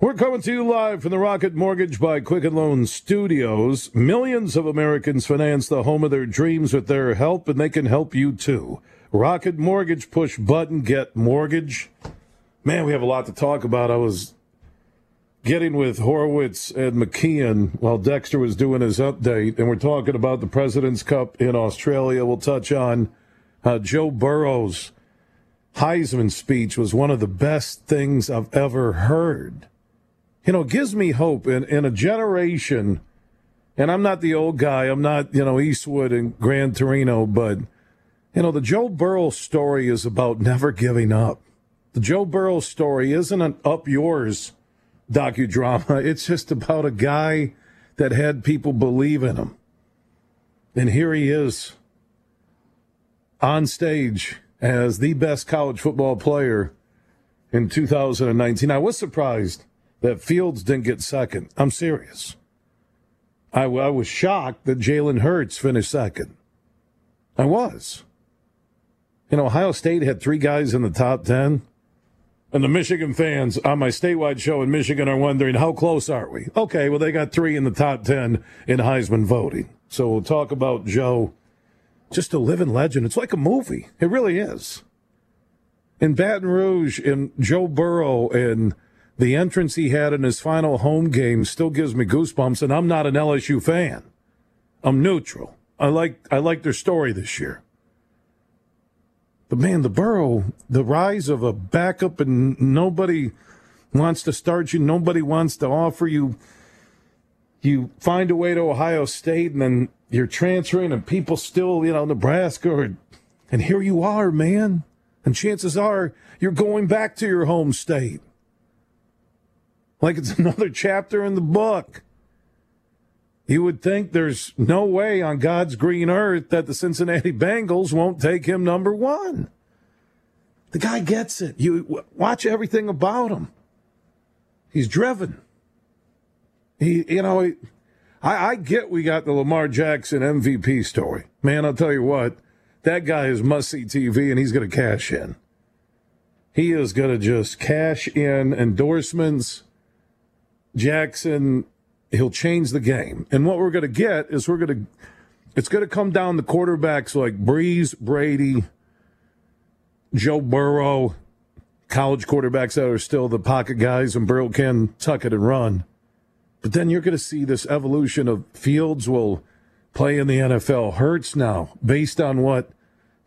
We're coming to you live from the Rocket Mortgage by Quicken Loan Studios. Millions of Americans finance the home of their dreams with their help, and they can help you too. Rocket Mortgage, push button, get mortgage. Man, we have a lot to talk about. I was getting with Horowitz and McKeon while Dexter was doing his update, and we're talking about the President's Cup in Australia. We'll touch on uh, Joe Burrow's Heisman speech was one of the best things I've ever heard you know, gives me hope in, in a generation. And I'm not the old guy. I'm not, you know, Eastwood and Gran Torino, but, you know, the Joe Burrow story is about never giving up. The Joe Burrow story isn't an up yours docudrama. It's just about a guy that had people believe in him. And here he is on stage as the best college football player in 2019. I was surprised that Fields didn't get second. I'm serious. I, I was shocked that Jalen Hurts finished second. I was. You know, Ohio State had three guys in the top 10. And the Michigan fans on my statewide show in Michigan are wondering, how close are we? Okay, well, they got three in the top 10 in Heisman voting. So we'll talk about Joe. Just a living legend. It's like a movie. It really is. In Baton Rouge, in Joe Burrow, and the entrance he had in his final home game still gives me goosebumps, and I'm not an LSU fan. I'm neutral. I like I like their story this year. But man, the Burrow, the rise of a backup, and nobody wants to start you. Nobody wants to offer you. You find a way to Ohio State, and then you're transferring, and people still, you know, Nebraska, or, and here you are, man. And chances are you're going back to your home state like it's another chapter in the book. You would think there's no way on God's green earth that the Cincinnati Bengals won't take him number one. The guy gets it. You watch everything about him. He's driven. He, you know, he, I, I get we got the Lamar Jackson MVP story. Man, I'll tell you what, that guy is must see TV and he's going to cash in. He is going to just cash in endorsements Jackson, he'll change the game. And what we're going to get is we're going to, it's going to come down to quarterbacks like Brees, Brady, Joe Burrow, college quarterbacks that are still the pocket guys, and Burrow can tuck it and run. But then you're going to see this evolution of Fields will play in the NFL. Hurts now, based on what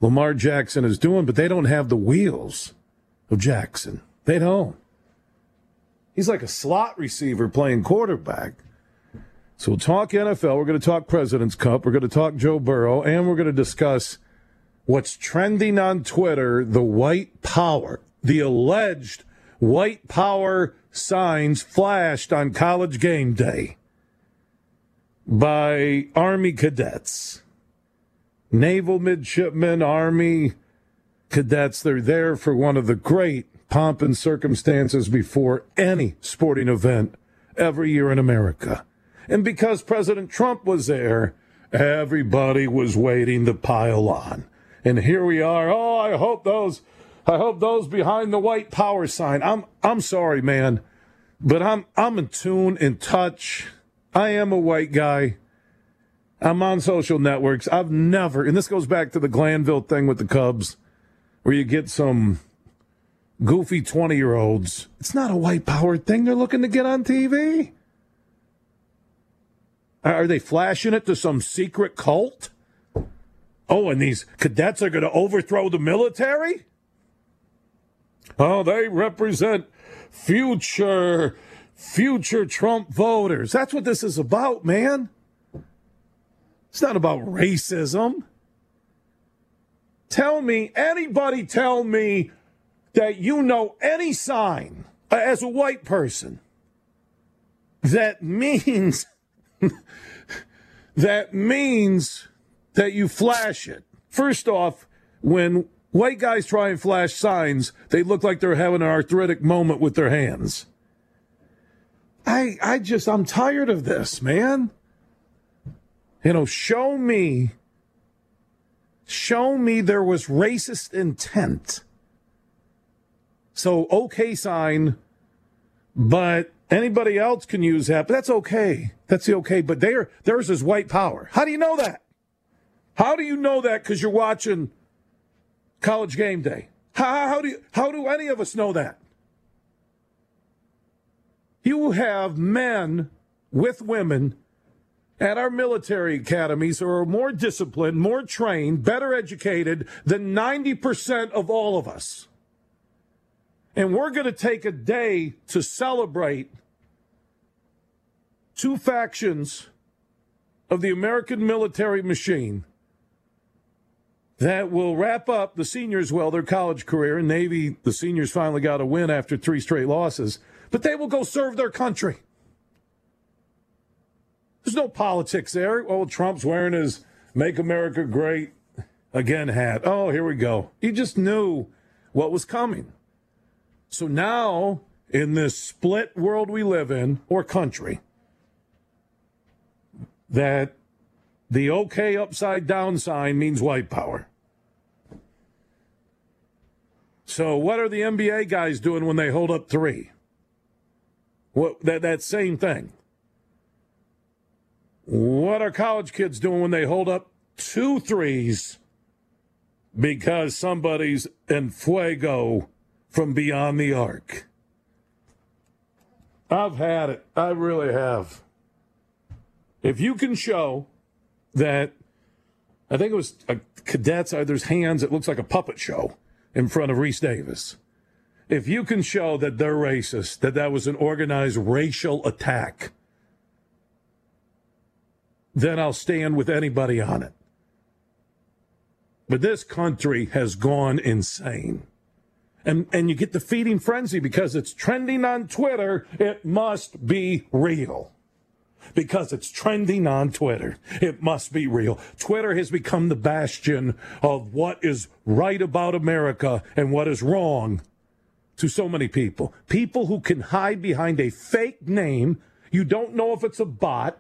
Lamar Jackson is doing, but they don't have the wheels of Jackson. They don't. He's like a slot receiver playing quarterback. So we'll talk NFL. We're going to talk President's Cup. We're going to talk Joe Burrow, and we're going to discuss what's trending on Twitter the white power, the alleged white power signs flashed on college game day by Army cadets, naval midshipmen, Army cadets. They're there for one of the great pomp and circumstances before any sporting event every year in America. And because President Trump was there, everybody was waiting to pile on. And here we are. Oh, I hope those I hope those behind the white power sign. I'm I'm sorry, man, but I'm I'm in tune, in touch. I am a white guy. I'm on social networks. I've never, and this goes back to the Glanville thing with the Cubs, where you get some goofy 20 year olds. It's not a white power thing. They're looking to get on TV. Are they flashing it to some secret cult? Oh, and these cadets are going to overthrow the military? Oh, they represent future, future Trump voters. That's what this is about, man. It's not about racism. Tell me, anybody tell me that you know any sign uh, as a white person, that means that means that you flash it. First off, when white guys try and flash signs, they look like they're having an arthritic moment with their hands. I I just I'm tired of this, man. You know, show me show me there was racist intent. So okay sign, but anybody else can use that, but that's okay. That's the okay. But there theirs is white power. How do you know that? How do you know that? Because you're watching college game day. How, how do you, how do any of us know that? You have men with women at our military academies who are more disciplined, more trained, better educated than 90% of all of us. And we're going to take a day to celebrate two factions of the American military machine that will wrap up the seniors well their college career. In Navy, the seniors finally got a win after three straight losses, but they will go serve their country. There's no politics there. Oh, Trump's wearing his Make America Great Again hat. Oh, here we go. He just knew what was coming. So now, in this split world we live in, or country, that the okay upside down sign means white power. So, what are the NBA guys doing when they hold up three? What that that same thing. What are college kids doing when they hold up two threes because somebody's in fuego from beyond the arc? I've had it. I really have. If you can show that, I think it was a cadets, uh, there's hands, it looks like a puppet show in front of Rece Davis. If you can show that they're racist, that that was an organized racial attack, then I'll stand with anybody on it. But this country has gone insane. And, and you get the feeding frenzy because it's trending on Twitter. It must be real. Because it's trending on Twitter. It must be real. Twitter has become the bastion of what is right about America and what is wrong to so many people. People who can hide behind a fake name. You don't know if it's a bot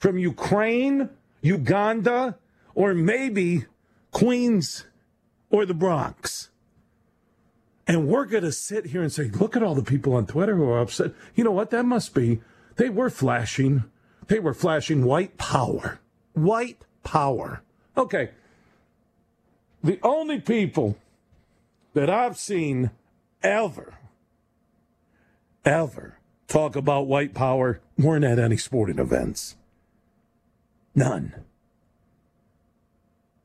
from Ukraine, Uganda, or maybe Queens or the Bronx. And we're going to sit here and say, look at all the people on Twitter who are upset. You know what? That must be, they were flashing, they were flashing white power. White power. Okay. The only people that I've seen ever, ever talk about white power weren't at any sporting events. None.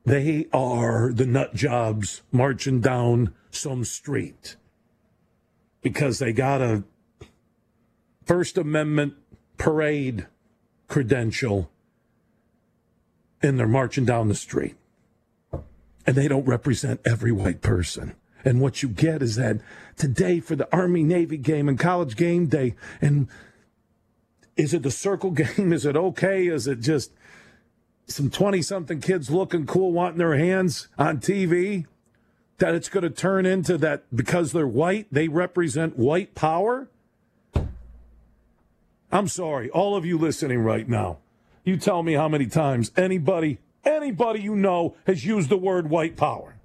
They are the nut jobs marching down some street because they got a First Amendment parade credential and they're marching down the street. And they don't represent every white person. And what you get is that today for the Army Navy game and college game day, and is it the circle game? Is it okay? Is it just some 20 something kids looking cool wanting their hands on TV, that it's going to turn into that because they're white, they represent white power? I'm sorry, all of you listening right now. You tell me how many times anybody, anybody you know has used the word white power.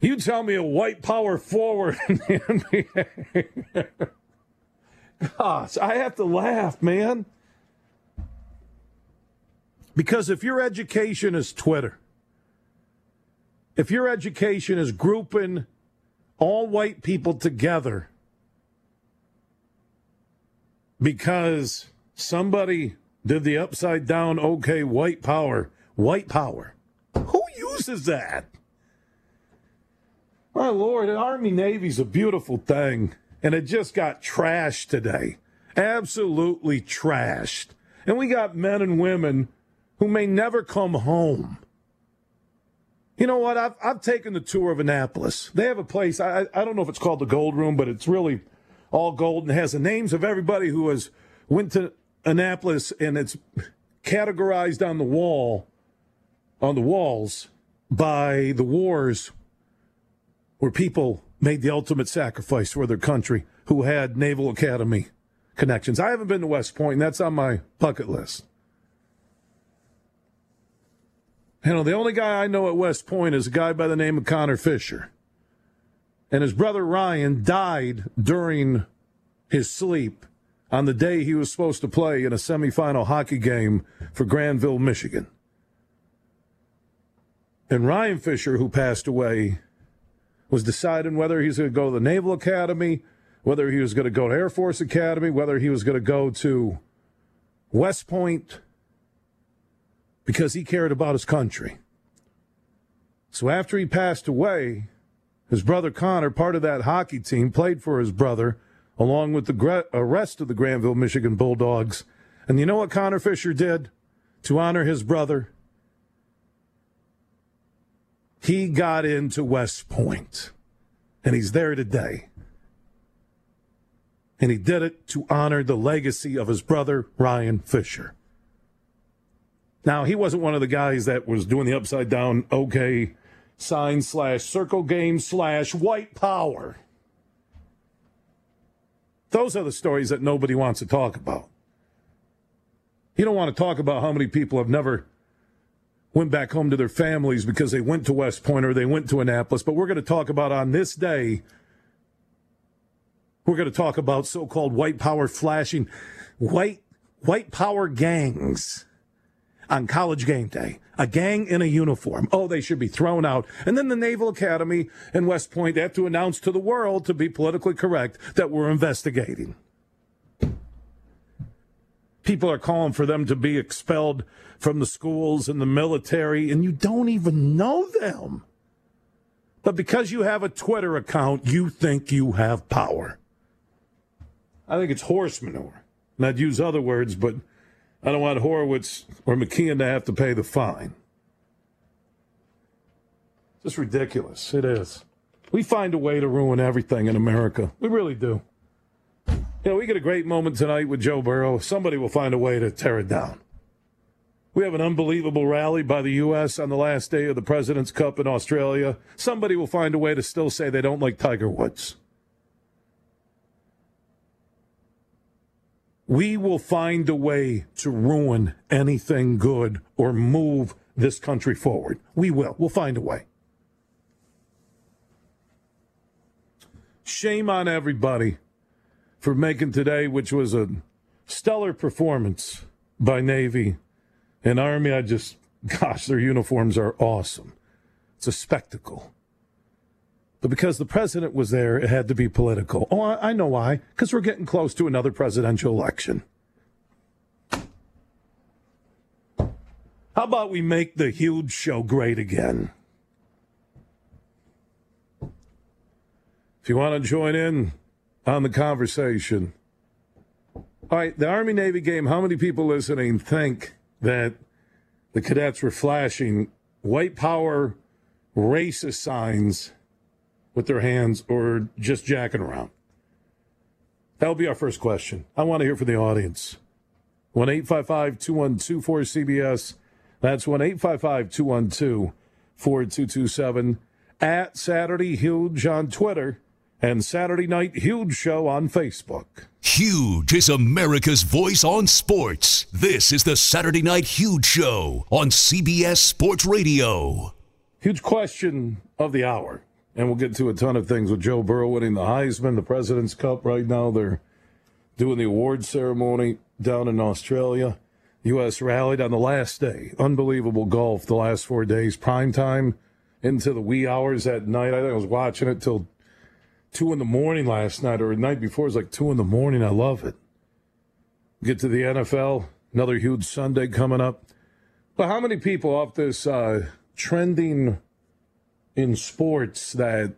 You tell me a white power forward in the NBA. Gosh, I have to laugh, man. Because if your education is Twitter, if your education is grouping all white people together because somebody did the upside down, okay, white power, white power, who uses that? My Lord, Army Navy's a beautiful thing and it just got trashed today. Absolutely trashed. And we got men and women who may never come home. You know what? I've, I've taken the tour of Annapolis. They have a place, I, I don't know if it's called the Gold Room, but it's really all gold and has the names of everybody who has went to Annapolis and it's categorized on the wall, on the walls by the wars where people made the ultimate sacrifice for their country who had Naval Academy connections. I haven't been to West Point, and that's on my bucket list. You know, the only guy I know at West Point is a guy by the name of Connor Fisher. And his brother Ryan died during his sleep on the day he was supposed to play in a semifinal hockey game for Grandville, Michigan. And Ryan Fisher, who passed away, was deciding whether he's going to go to the Naval Academy, whether he was going to go to Air Force Academy, whether he was going to go to West Point because he cared about his country. So after he passed away, his brother Connor, part of that hockey team, played for his brother along with the uh, rest of the Grandville, Michigan Bulldogs. And you know what Connor Fisher did to honor his brother? He got into West Point, and he's there today. And he did it to honor the legacy of his brother, Ryan Fisher. Now, he wasn't one of the guys that was doing the upside down, okay, sign slash circle game slash white power. Those are the stories that nobody wants to talk about. You don't want to talk about how many people have never went back home to their families because they went to West Point or they went to Annapolis, but we're going to talk about on this day, we're going to talk about so-called white power flashing, white white power gangs on college game day. A gang in a uniform. Oh, they should be thrown out. And then the Naval Academy and West Point have to announce to the world, to be politically correct, that we're investigating. People are calling for them to be expelled from the schools and the military, and you don't even know them. But because you have a Twitter account, you think you have power. I think it's horse manure. And I'd use other words, but I don't want Horowitz or McKeon to have to pay the fine. It's just ridiculous. It is. We find a way to ruin everything in America. We really do. You know, we get a great moment tonight with Joe Burrow. Somebody will find a way to tear it down. We have an unbelievable rally by the U.S. on the last day of the President's Cup in Australia. Somebody will find a way to still say they don't like Tiger Woods. we will find a way to ruin anything good or move this country forward. We will. We'll find a way. Shame on everybody for making today, which was a stellar performance by Navy and Army. I just, gosh, their uniforms are awesome. It's a spectacle. But because the president was there, it had to be political. Oh, I, I know why. Because we're getting close to another presidential election. How about we make the huge show great again? If you want to join in on the conversation. All right, the Army Navy game, how many people listening think that the cadets were flashing white power racist signs with their hands or just jacking around? That'll be our first question. I want to hear from the audience. 1 855 212 cbs That's 1 855 212 4227. At Saturday Huge on Twitter and Saturday Night Huge Show on Facebook. Huge is America's voice on sports. This is the Saturday Night Huge Show on CBS Sports Radio. Huge question of the hour. And we'll get to a ton of things with Joe Burrow winning the Heisman, the President's Cup right now. They're doing the award ceremony down in Australia. U.S. rallied on the last day. Unbelievable golf the last four days. Prime time into the wee hours at night. I think I was watching it till two in the morning last night, or the night before. It was like two in the morning. I love it. Get to the NFL. Another huge Sunday coming up. But how many people off this uh, trending in sports that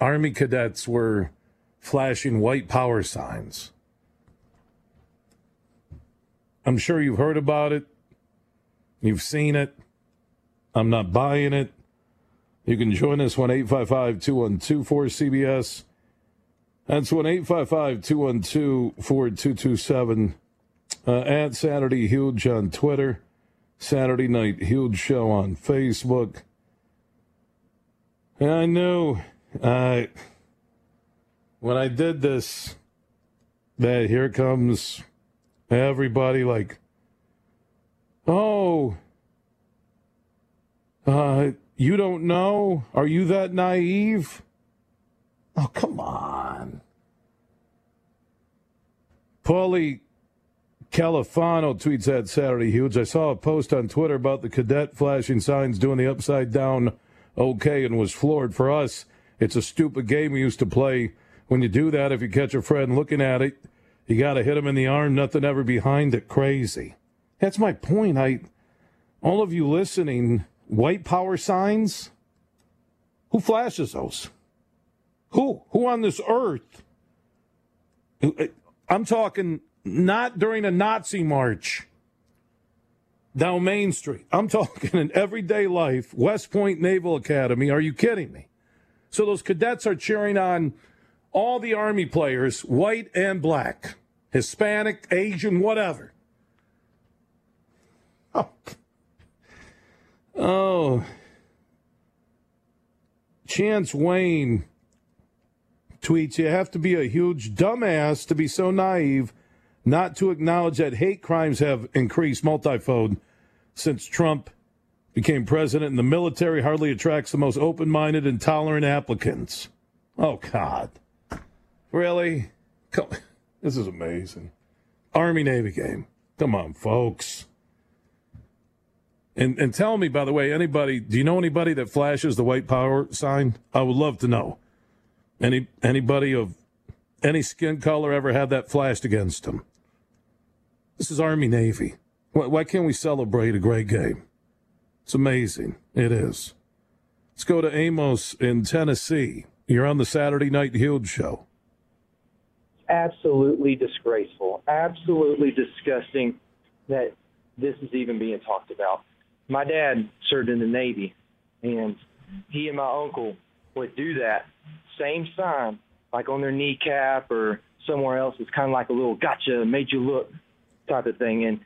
Army cadets were flashing white power signs. I'm sure you've heard about it. You've seen it. I'm not buying it. You can join us 1 855 212 4CBS. That's 1 855 212 4227. At Saturday Huge on Twitter. Saturday Night Huge Show on Facebook. And I knew uh, when I did this that here comes everybody like, oh, uh, you don't know? Are you that naive? Oh, come on. Paulie Califano tweets that Saturday huge. I saw a post on Twitter about the cadet flashing signs doing the upside down okay and was floored. For us, it's a stupid game we used to play. When you do that, if you catch a friend looking at it, you got to hit him in the arm, nothing ever behind it. Crazy. That's my point. I, all of you listening, white power signs, who flashes those? Who? Who on this earth? Uh, I'm talking not during a Nazi march down Main Street. I'm talking in everyday life, West Point Naval Academy. Are you kidding me? So those cadets are cheering on all the Army players, white and black, Hispanic, Asian, whatever. Oh. Oh. Chance Wayne tweets, You have to be a huge dumbass to be so naive not to acknowledge that hate crimes have increased multifold since Trump became president, and the military hardly attracts the most open minded and tolerant applicants. Oh, God. Really? Come, this is amazing. Army Navy game. Come on, folks. And, and tell me, by the way, anybody, do you know anybody that flashes the white power sign? I would love to know. Any Anybody of any skin color ever had that flashed against them? This is Army Navy. Why, why can't we celebrate a great game? It's amazing. It is. Let's go to Amos in Tennessee. You're on the Saturday Night Huge show. Absolutely disgraceful. Absolutely disgusting that this is even being talked about. My dad served in the Navy, and he and my uncle would do that same sign, like on their kneecap or somewhere else. It's kind of like a little gotcha, made you look type of thing. And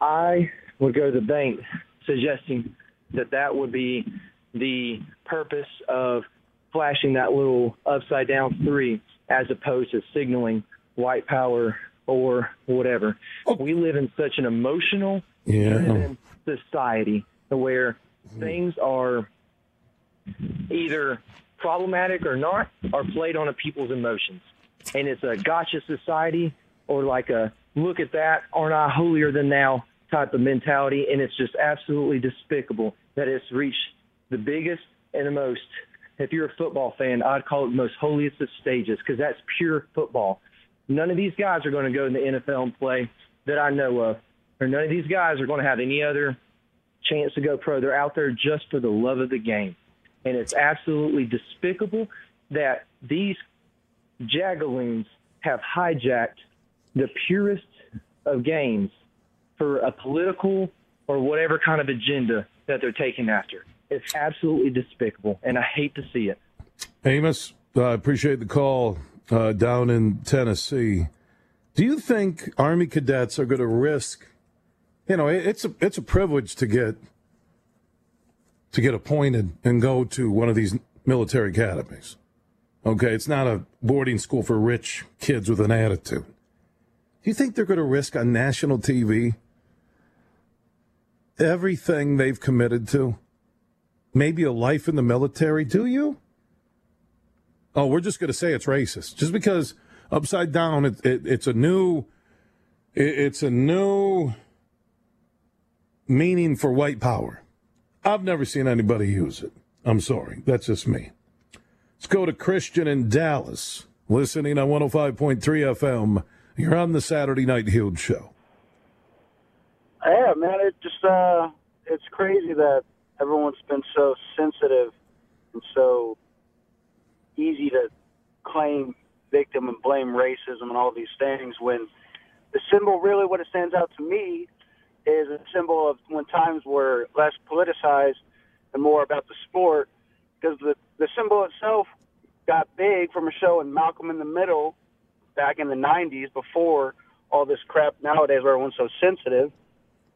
I would go to the bank suggesting that that would be the purpose of flashing that little upside down three as opposed to signaling white power or whatever. Oh. We live in such an emotional yeah. Society where mm-hmm. things are either problematic or not are played on a people's emotions. And it's a gotcha society or like a look at that, aren't I holier than thou type of mentality. And it's just absolutely despicable that it's reached the biggest and the most, if you're a football fan, I'd call it the most holiest of stages because that's pure football. None of these guys are going to go in the NFL and play that I know of, or none of these guys are going to have any other chance to go pro. They're out there just for the love of the game. And it's absolutely despicable that these jagaloons have hijacked the purest of games for a political or whatever kind of agenda that they're taking after. It's absolutely despicable, and I hate to see it. Amos, I uh, appreciate the call uh, down in Tennessee. Do you think Army cadets are going to risk? You know, it's a it's a privilege to get to get appointed and go to one of these military academies. Okay, it's not a boarding school for rich kids with an attitude. Do you think they're going to risk on national TV everything they've committed to? Maybe a life in the military? Do you? Oh, we're just going to say it's racist just because upside down it, it, it's a new it, it's a new meaning for white power. I've never seen anybody use it. I'm sorry. That's just me. Let's go to Christian in Dallas, listening on 105.3 FM. You're on the Saturday Night Huge show. Yeah, man, it just uh, it's crazy that everyone's been so sensitive and so easy to claim victim and blame racism and all these things when the symbol really what it stands out to me is a symbol of when times were less politicized and more about the sport because the the symbol itself got big from a show in Malcolm in the Middle back in the '90s before all this crap nowadays where everyone's so sensitive,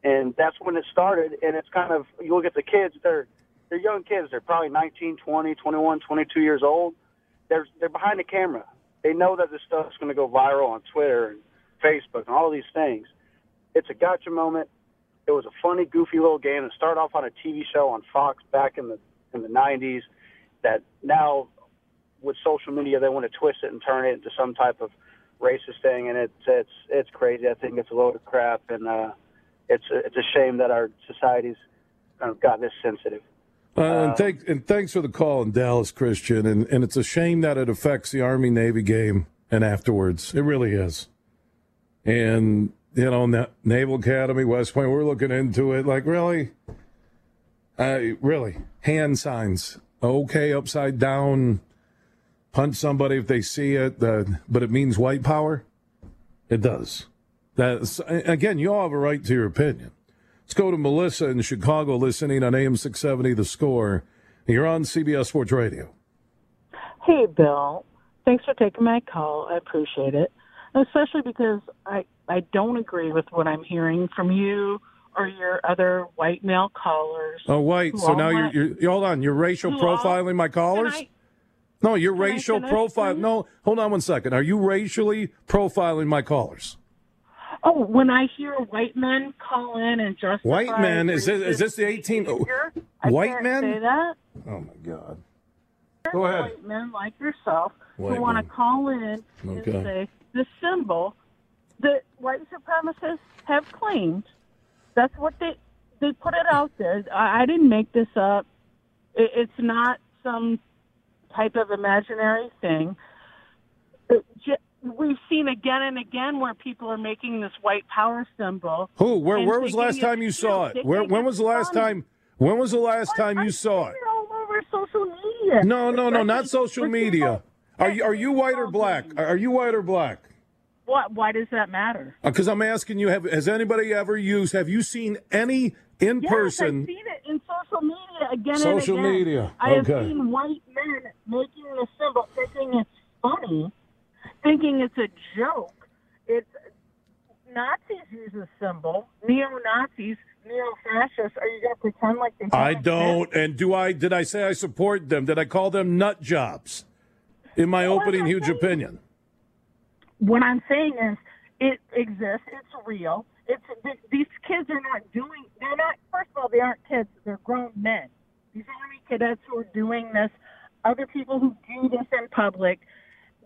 and that's when it started. And it's kind of you look at the kids; they're they're young kids. They're probably 19, 20, 21, 22 years old. They're they're behind the camera. They know that this stuff's going to go viral on Twitter and Facebook and all these things. It's a gotcha moment. It was a funny, goofy little game that started off on a TV show on Fox back in the in the 90s. That now, with social media, they want to twist it and turn it into some type of racist thing, and it's it's it's crazy. I think it's a load of crap, and uh, it's a, it's a shame that our society's kind of got this sensitive. Uh, and, thank, and thanks for the call in Dallas, Christian. And, and it's a shame that it affects the Army Navy game and afterwards. It really is. And, you know, Naval Academy, West Point, we're looking into it. Like, really? Uh, really? Hand signs. Okay, upside down. Punch somebody if they see it. Uh, but it means white power? It does. That's, again, you all have a right to your opinion. Let's go to Melissa in Chicago listening on AM 670 The Score. You're on CBS Sports Radio. Hey, Bill. Thanks for taking my call. I appreciate it. Especially because I, I don't agree with what I'm hearing from you or your other white male callers. Oh, white. So now you're, you're, you're, hold on. You're racial profiling all, my callers? I, no, you're racial profile. No, hold on one second. Are you racially profiling my callers? Oh, when I hear white men call in and justify white men is this, is this the 18 white men? Say that. Oh my God. Go ahead. White men like yourself white who want to call in okay. and say the symbol that white supremacists have claimed. That's what they they put it out there. I, I didn't make this up. It, it's not some type of imaginary thing. It, we've seen again and again where people are making this white power symbol. Who? Where? Where was the last time you saw it? Where? When was the last time? When was the last time you saw it? All over social media. No, no, no, not social media. Are you are you white or black? Are you white or black? What? Why does that matter? Because uh, I'm asking you. Have has anybody ever used? Have you seen any in yes, person? I've seen it in social media again social and again. media. Okay. I have seen white men making the symbol, thinking it's funny thinking it's a joke. It's Nazis use a symbol. Neo Nazis, neo fascists. Are you going to pretend like they? I don't. And do I? Did I say I support them? Did I call them nut jobs? In my opening huge opinion. What I'm saying is, it exists. It's real. It's these kids are not doing. They're not. First of all, they aren't kids. They're grown men. These army cadets who are doing this, other people who do this in public,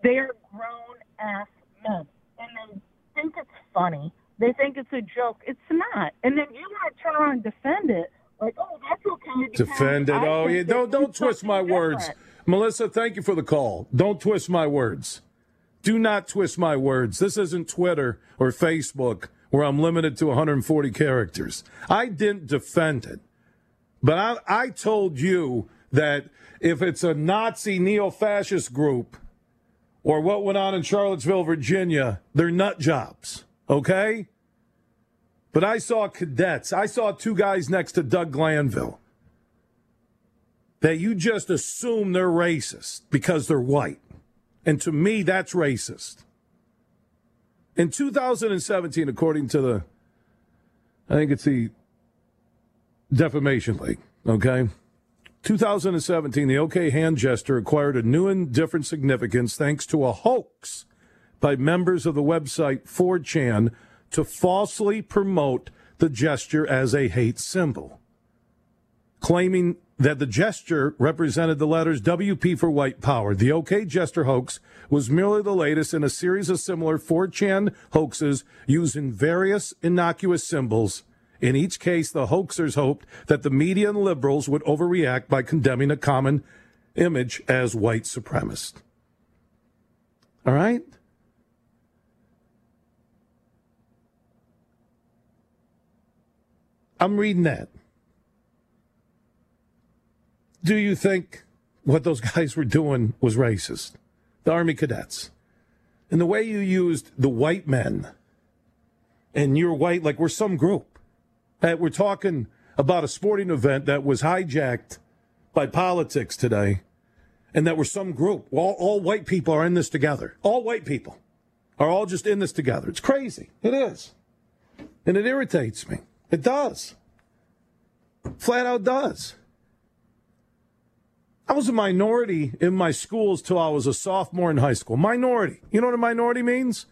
they're grown ass men. And they think it's funny. They think it's a joke. It's not. And then you want to turn around and defend it. Like, oh, that's okay. Defend it. I oh, yeah. Don't don't twist my different. words. Melissa, thank you for the call. Don't twist my words. Do not twist my words. This isn't Twitter or Facebook where I'm limited to 140 characters. I didn't defend it. But I, I told you that if it's a Nazi neo fascist group, or what went on in Charlottesville, Virginia, they're nut jobs, okay? But I saw cadets. I saw two guys next to Doug Glanville that you just assume they're racist because they're white. And to me, that's racist. In 2017, according to the, I think it's the Defamation League, okay? 2017, the OK hand gesture acquired a new and different significance thanks to a hoax by members of the website 4chan to falsely promote the gesture as a hate symbol, claiming that the gesture represented the letters WP for white power. The OK gesture hoax was merely the latest in a series of similar 4chan hoaxes using various innocuous symbols in each case, the hoaxers hoped that the media and liberals would overreact by condemning a common image as white supremacist. All right? I'm reading that. Do you think what those guys were doing was racist? The Army cadets. And the way you used the white men, and you're white, like we're some group. That we're talking about a sporting event that was hijacked by politics today and that we're some group. All, all white people are in this together. All white people are all just in this together. It's crazy. It is. And it irritates me. It does. Flat out does. I was a minority in my schools till I was a sophomore in high school. Minority. You know what a minority means?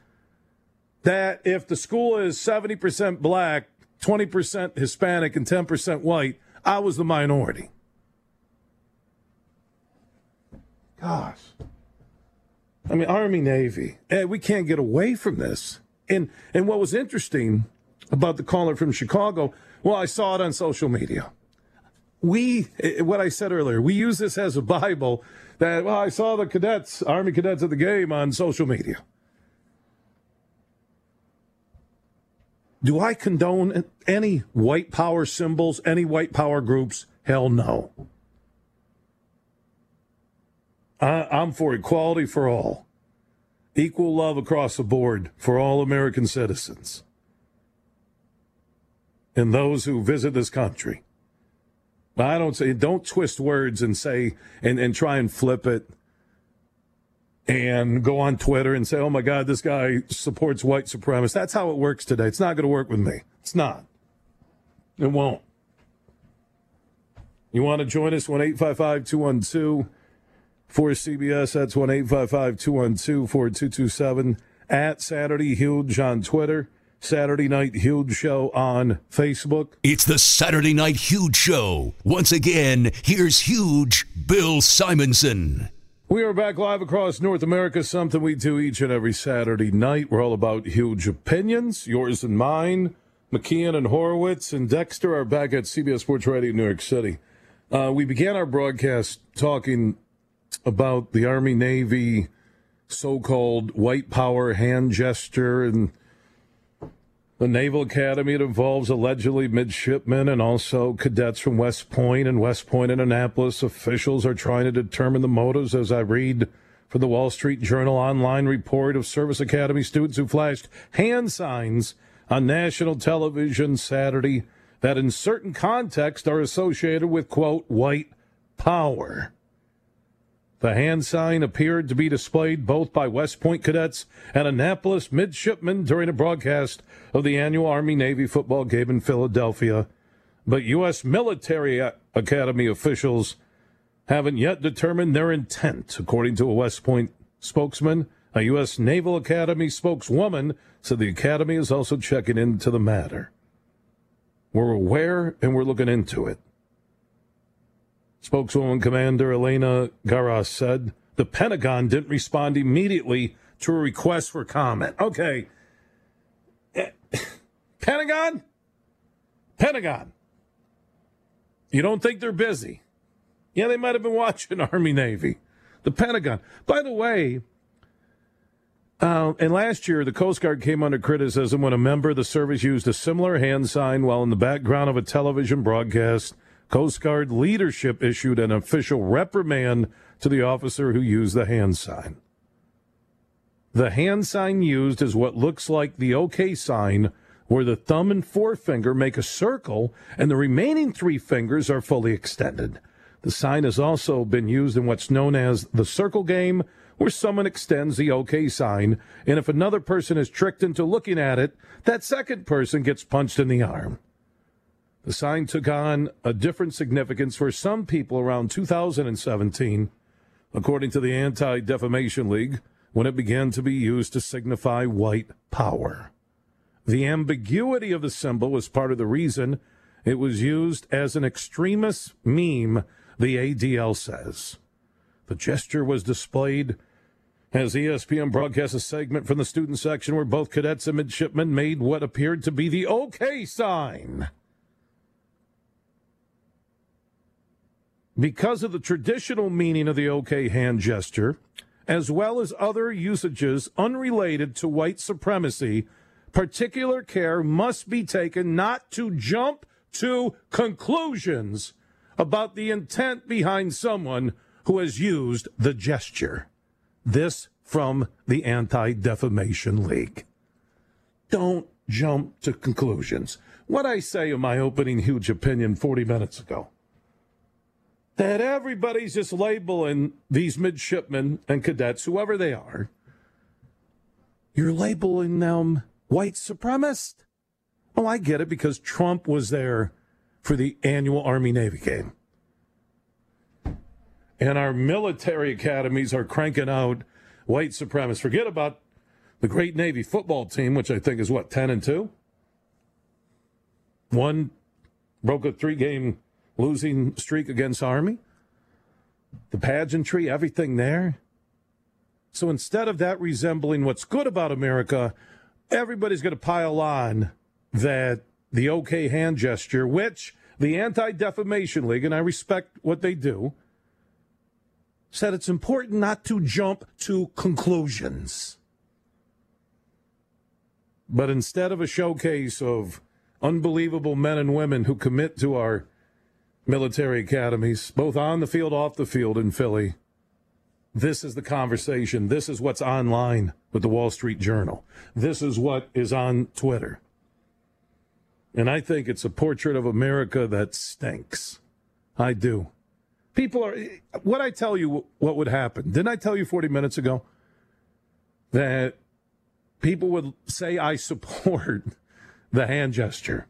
That if the school is 70% black, 20% Hispanic, and 10% white, I was the minority. Gosh. I mean, Army, Navy. Eh, we can't get away from this. And and what was interesting about the caller from Chicago, well, I saw it on social media. We, eh, what I said earlier, we use this as a Bible that, well, I saw the cadets, Army cadets at the game on social media. Do I condone any white power symbols, any white power groups? Hell no. I, I'm for equality for all, equal love across the board for all American citizens and those who visit this country. I don't say, don't twist words and say, and, and try and flip it and go on Twitter and say, oh my God, this guy supports white supremacists. That's how it works today. It's not going to work with me. It's not. It won't. You want to join us? 1 855 212 for CBS. That's 1 855 212 4227 at Saturday Huge on Twitter. Saturday Night Huge Show on Facebook. It's the Saturday Night Huge Show. Once again, here's Huge Bill Simonson. We are back live across North America, something we do each and every Saturday night. We're all about huge opinions, yours and mine. McKeon and Horowitz and Dexter are back at CBS Sports Radio New York City. Uh, we began our broadcast talking about the Army Navy so called white power hand gesture and the Naval Academy. It involves allegedly midshipmen and also cadets from West Point and West Point and Annapolis. Officials are trying to determine the motives as I read from the Wall Street Journal online report of Service Academy students who flashed hand signs on national television Saturday that in certain contexts are associated with, quote, white power. The hand sign appeared to be displayed both by West Point cadets and Annapolis midshipmen during a broadcast of the annual Army Navy football game in Philadelphia. But U.S. military academy officials haven't yet determined their intent, according to a West Point spokesman. A U.S. Naval Academy spokeswoman said the Academy is also checking into the matter. We're aware and we're looking into it. Spokeswoman Commander Alana Garas said the Pentagon didn't respond immediately to a request for comment. Okay. Pentagon? Pentagon. You don't think they're busy? Yeah, they might have been watching Army Navy. The Pentagon. By the way, uh, and last year, the Coast Guard came under criticism when a member of the service used a similar hand sign while in the background of a television broadcast Coast Guard leadership issued an official reprimand to the officer who used the hand sign. The hand sign used is what looks like the OK sign, where the thumb and forefinger make a circle and the remaining three fingers are fully extended. The sign has also been used in what's known as the circle game, where someone extends the OK sign, and if another person is tricked into looking at it, that second person gets punched in the arm. The sign took on a different significance for some people around 2017, according to the Anti Defamation League, when it began to be used to signify white power. The ambiguity of the symbol was part of the reason it was used as an extremist meme, the ADL says. The gesture was displayed as ESPN broadcast a segment from the student section where both cadets and midshipmen made what appeared to be the OK sign. Because of the traditional meaning of the OK hand gesture, as well as other usages unrelated to white supremacy, particular care must be taken not to jump to conclusions about the intent behind someone who has used the gesture. This from the Anti Defamation League. Don't jump to conclusions. What I say in my opening huge opinion 40 minutes ago that everybody's just labeling these midshipmen and cadets, whoever they are, you're labeling them white supremacist. Oh, I get it because Trump was there for the annual Army Navy game. And our military academies are cranking out white supremacists. Forget about the great Navy football team, which I think is what, 10 and 2? One broke a three game losing streak against Army. The pageantry, everything there. So instead of that resembling what's good about America, everybody's going to pile on that the okay hand gesture, which the Anti Defamation League, and I respect what they do, said it's important not to jump to conclusions. But instead of a showcase of unbelievable men and women who commit to our military academies, both on the field, off the field in Philly, this is the conversation. This is what's online with the Wall Street Journal. This is what is on Twitter. And I think it's a portrait of America that stinks. I do. People are, what I tell you, what would happen? Didn't I tell you 40 minutes ago that people would say, I support the hand gesture?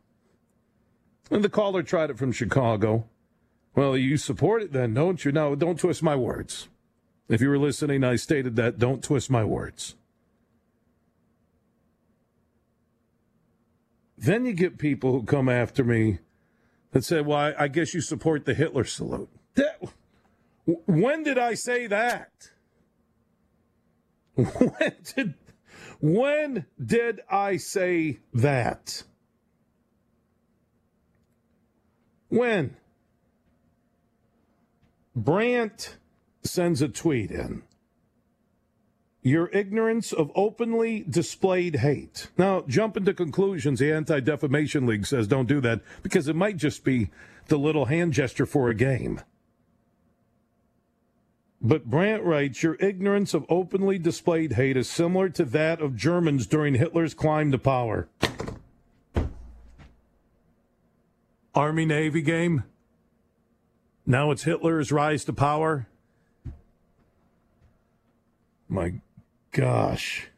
And the caller tried it from Chicago. Well, you support it then, don't you? No, don't twist my words. If you were listening, I stated that. Don't twist my words. Then you get people who come after me that say, well, I, I guess you support the Hitler salute. That, when did I say that? When did, when did I say that? When? Brandt sends a tweet in. Your ignorance of openly displayed hate. Now, jump into conclusions. The Anti Defamation League says don't do that because it might just be the little hand gesture for a game. But Brandt writes Your ignorance of openly displayed hate is similar to that of Germans during Hitler's climb to power. Army Navy game. Now it's Hitler's rise to power. My gosh.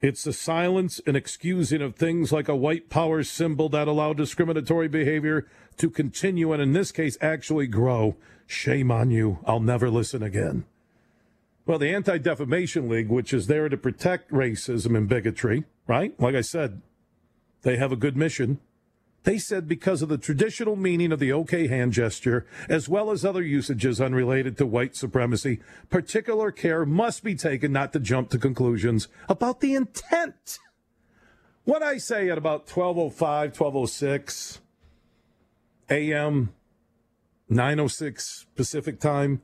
It's the silence and excusing of things like a white power symbol that allow discriminatory behavior to continue and, in this case, actually grow. Shame on you. I'll never listen again. Well, the Anti Defamation League, which is there to protect racism and bigotry, right? Like I said, they have a good mission. They said because of the traditional meaning of the OK hand gesture, as well as other usages unrelated to white supremacy, particular care must be taken not to jump to conclusions about the intent. What I say at about 1205, 1206 a.m., 906 Pacific time,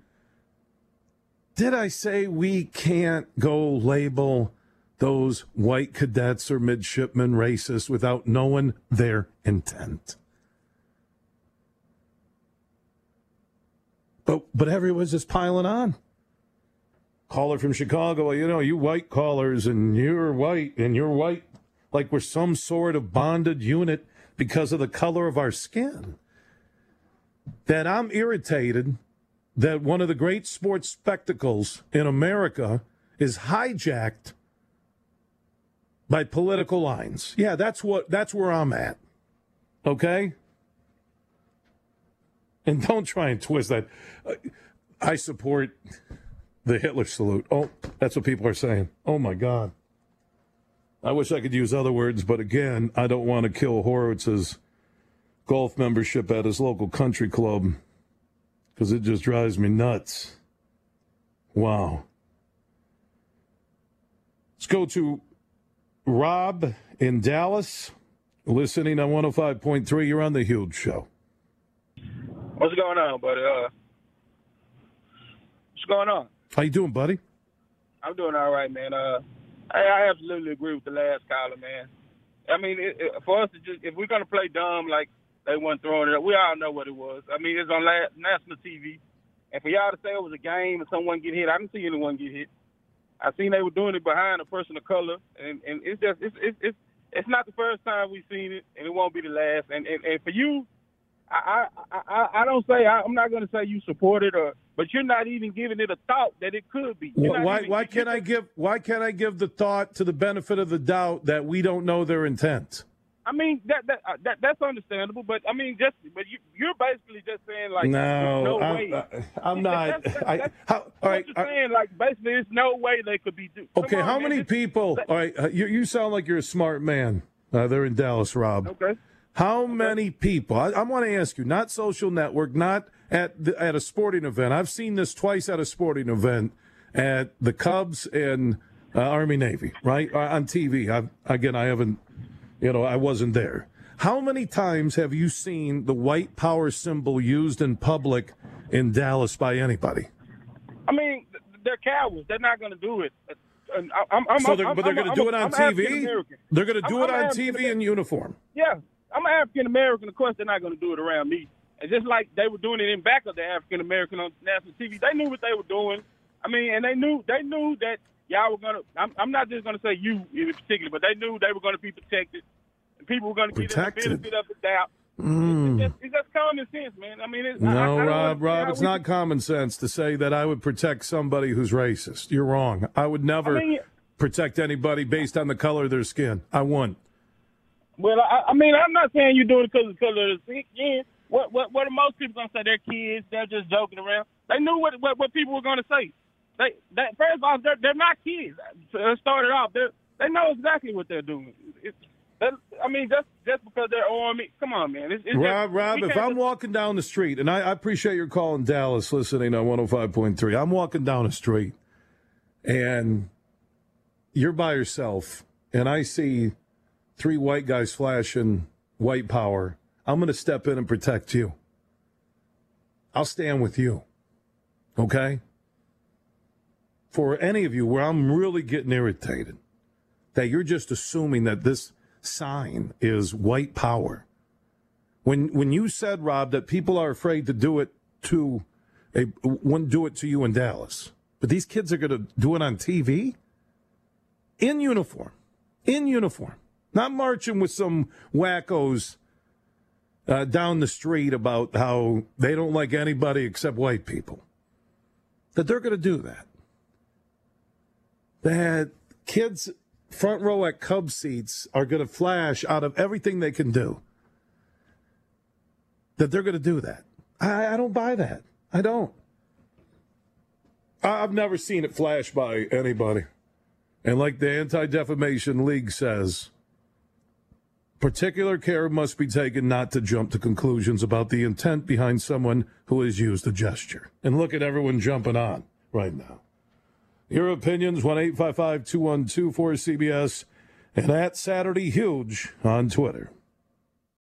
did I say we can't go label those white cadets or midshipmen racist without knowing their intent. But but everyone's just piling on. Caller from Chicago, well, you know, you white callers and you're white and you're white like we're some sort of bonded unit because of the color of our skin. That I'm irritated that one of the great sports spectacles in America is hijacked by political lines. Yeah, that's what that's where I'm at. Okay? And don't try and twist that. I support the Hitler salute. Oh, that's what people are saying. Oh my God. I wish I could use other words, but again, I don't want to kill Horowitz's golf membership at his local country club because it just drives me nuts. Wow. Let's go to Rob in Dallas, listening on 105.3. You're on the Huge Show. What's going on, buddy? Uh, what's going on? How you doing, buddy? I'm doing all right, man. Uh, I, I absolutely agree with the last caller, man. I mean, it, it, for us to just if we're gonna play dumb like they weren't throwing it, up, we all know what it was. I mean, it's on la- national TV, and for y'all to say it was a game and someone get hit, I didn't see anyone get hit. I seen they were doing it behind a person of color, and and it's just it's it's it's, it's not the first time we've seen it, and it won't be the last. And and, and for you I I I, I don't say I, I'm not going to say you support it or, but you're not even giving it a thought that it could be. You're Why, why, even- why you- can't I give why can't I give the thought to the benefit of the doubt that we don't know their intent? I mean that that, uh, that that's understandable, but I mean just but you you're basically just saying like no, there's no I'm, way. uh, I'm not. That's- that's- I, that's- how, all I'm right. just I- saying like basically there's no way they could be do. Okay, on, how man, many people? All right, uh, you, you sound like you're a smart man. Uh, they're in Dallas, Rob. Okay. How many people? I, I want to ask you, not social network, not at the, at a sporting event. I've seen this twice at a sporting event at the Cubs and uh, Army Navy, right uh, on TV. I, again, I haven't, you know, I wasn't there. How many times have you seen the white power symbol used in public in Dallas by anybody? I mean they're cowards. They're not going to do it. I'm, I'm, So they're, I'm, but they're going to do it on TV. They're going to do it on TV in uniform. Yeah, I'm an African American. Of course, they're not going to do it around me. And just like they were doing it in back of the African American on national TV, they knew what they were doing. I mean, and they knew they knew that y'all were gonna. I'm, I'm not just gonna say you in particular, but they knew they were gonna be protected. And people were gonna them the benefit of the doubt. Mm. It's, just, it's just common sense, man. I mean, it's, I, I, I No, Rob, Rob, it's we not common sense to say that I would protect somebody who's racist. You're wrong. I would never I mean- protect anybody based on the color of their skin. I wouldn't. Well, I, I mean, I'm not saying you're doing it because of the color of the skin. What, what, what are most people gonna say? They're kids. They're just joking around. They knew what what, what people were gonna say. They, they first of all, they're, they're not kids. To start it off, they they know exactly what they're doing. It's, that, I mean, just just because they're army, come on, man. It's, it's Rob, just, Rob, if I'm just- walking down the street, and I, I appreciate your call in Dallas listening on 105.3, I'm walking down the street and you're by yourself, and I see three white guys flashing white power, I'm going to step in and protect you. I'll stand with you. Okay? For any of you where I'm really getting irritated, that you're just assuming that this sign is white power. When when you said, Rob, that people are afraid to do it to a wouldn't do it to you in Dallas, but these kids are going to do it on TV in uniform, in uniform, not marching with some wackos uh, down the street about how they don't like anybody except white people. That they're going to do that. That kids front row at Cub seats are going to flash out of everything they can do. That they're going to do that. I, I don't buy that. I don't. I've never seen it flash by anybody. And like the Anti Defamation League says, particular care must be taken not to jump to conclusions about the intent behind someone who has used a gesture. And look at everyone jumping on right now. Your opinions, 1 855 212 4CBS, and at Saturday Huge on Twitter.